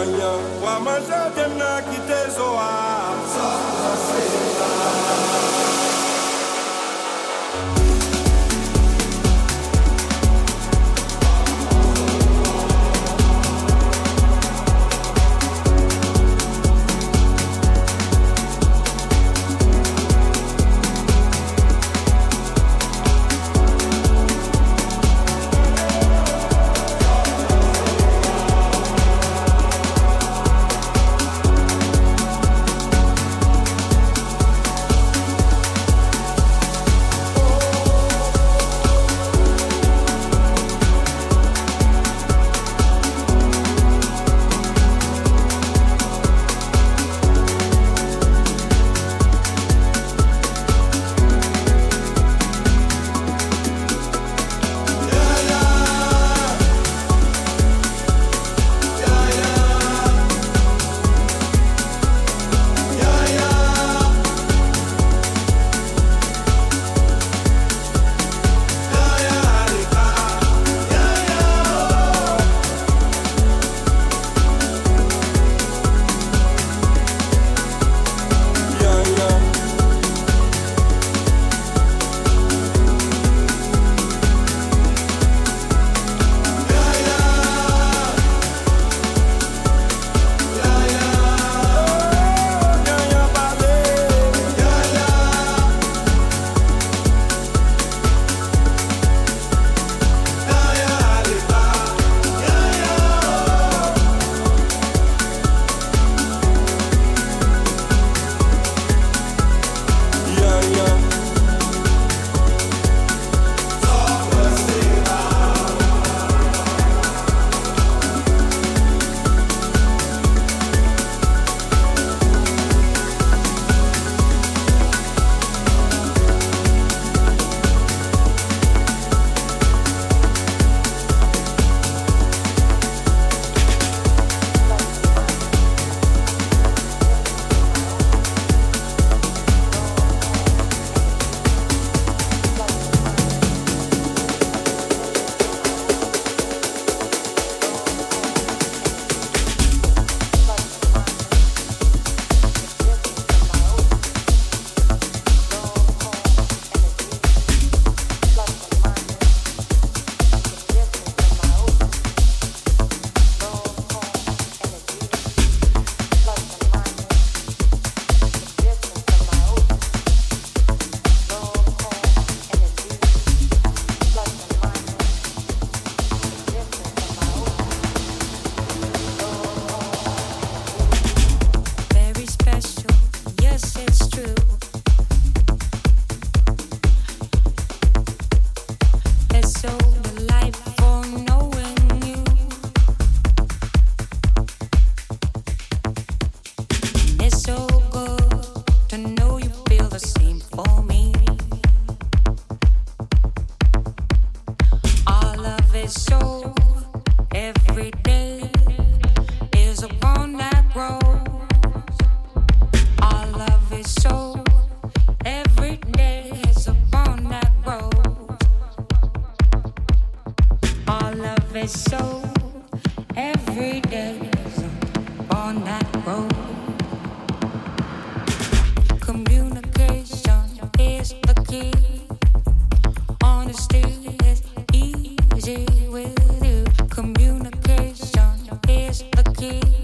with open arms, swing a sweet lullaby.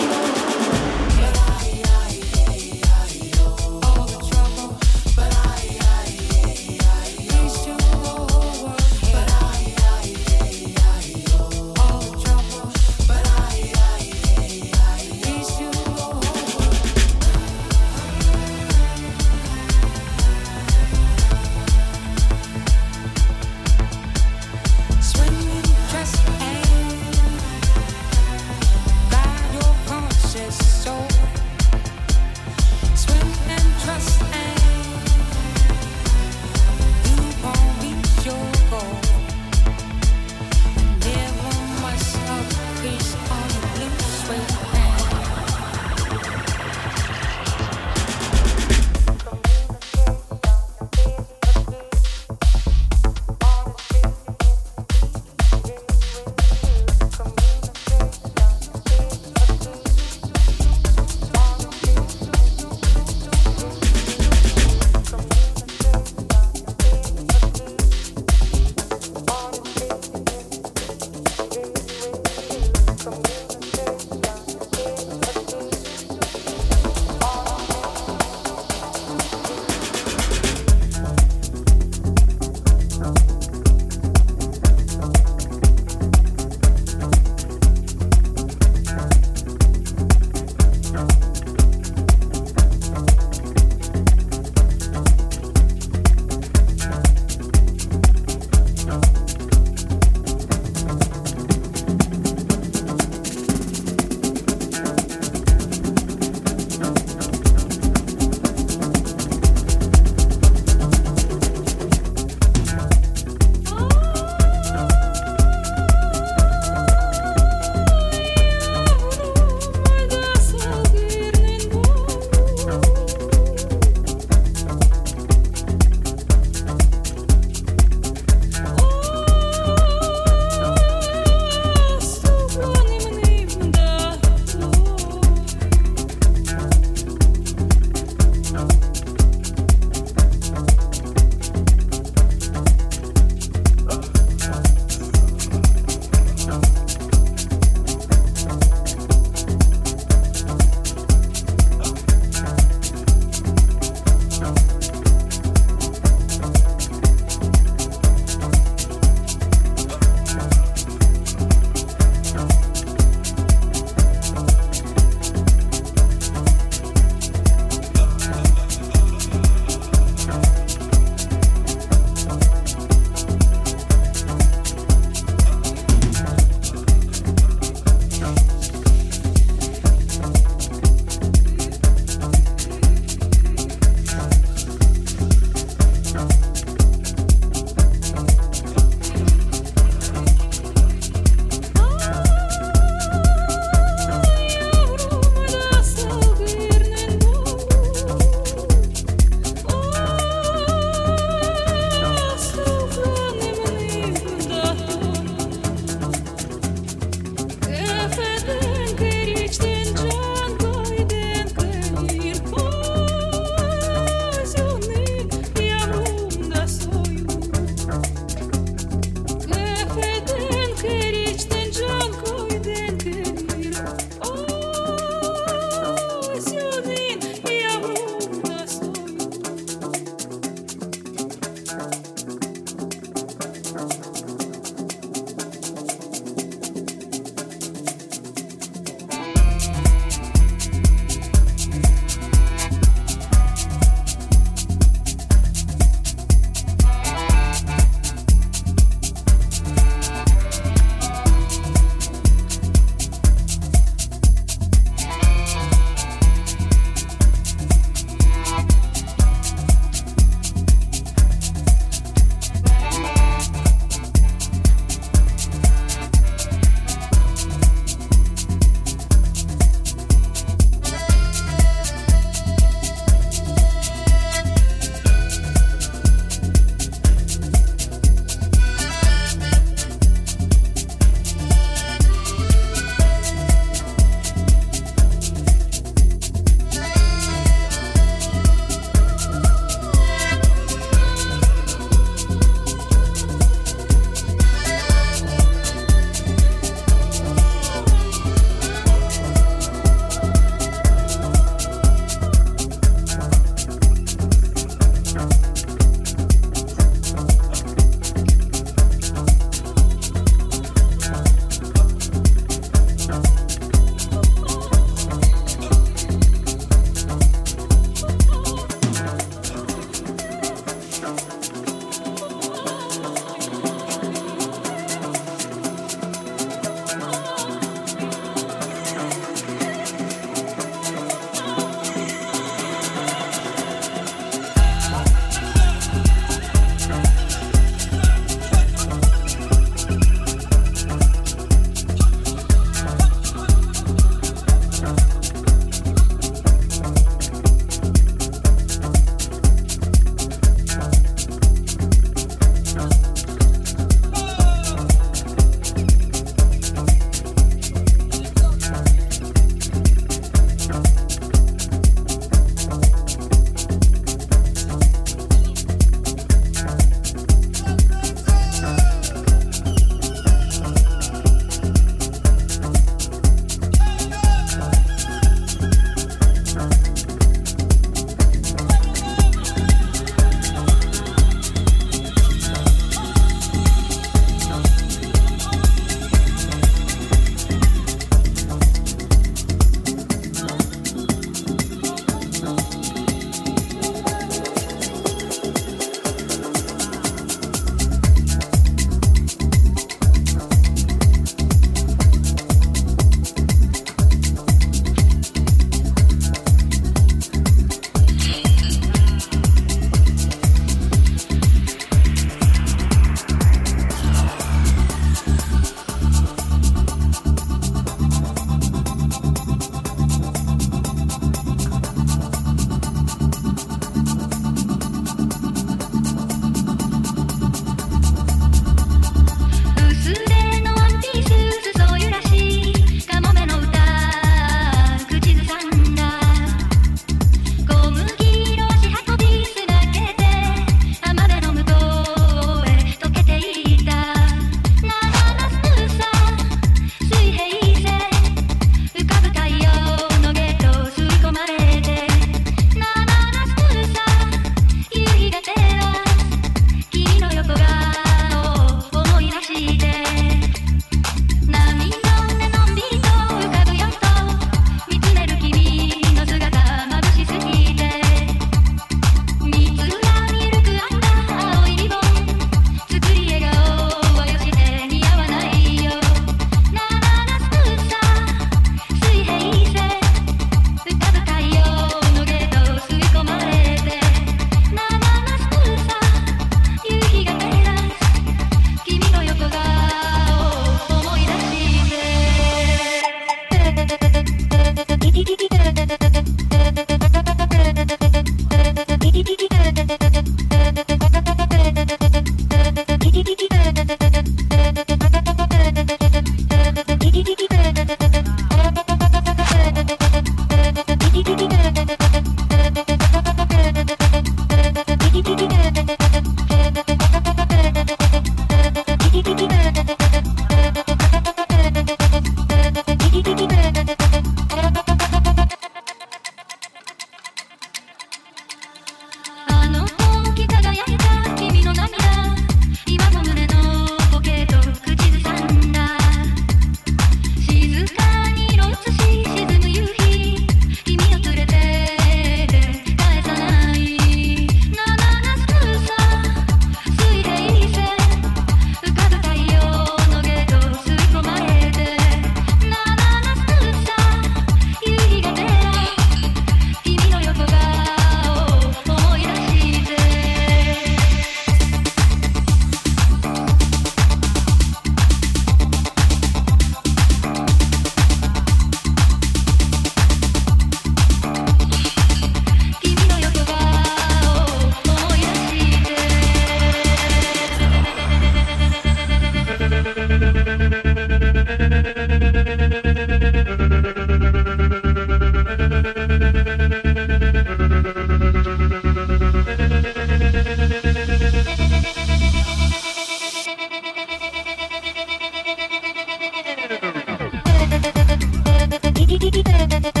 Thank you.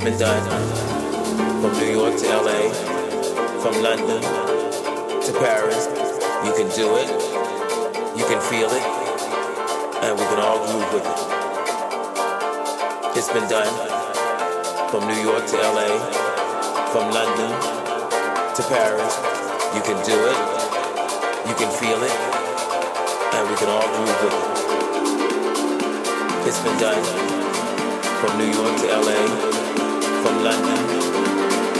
It's been done. From New York to LA, from London to Paris. You can do it, you can feel it, and we can all groove with it. It's been done. From New York to LA, from London to Paris. You can do it, you can feel it, and we can all groove with it. It's been done. From New York to LA, from London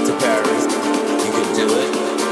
to Paris. You can do it,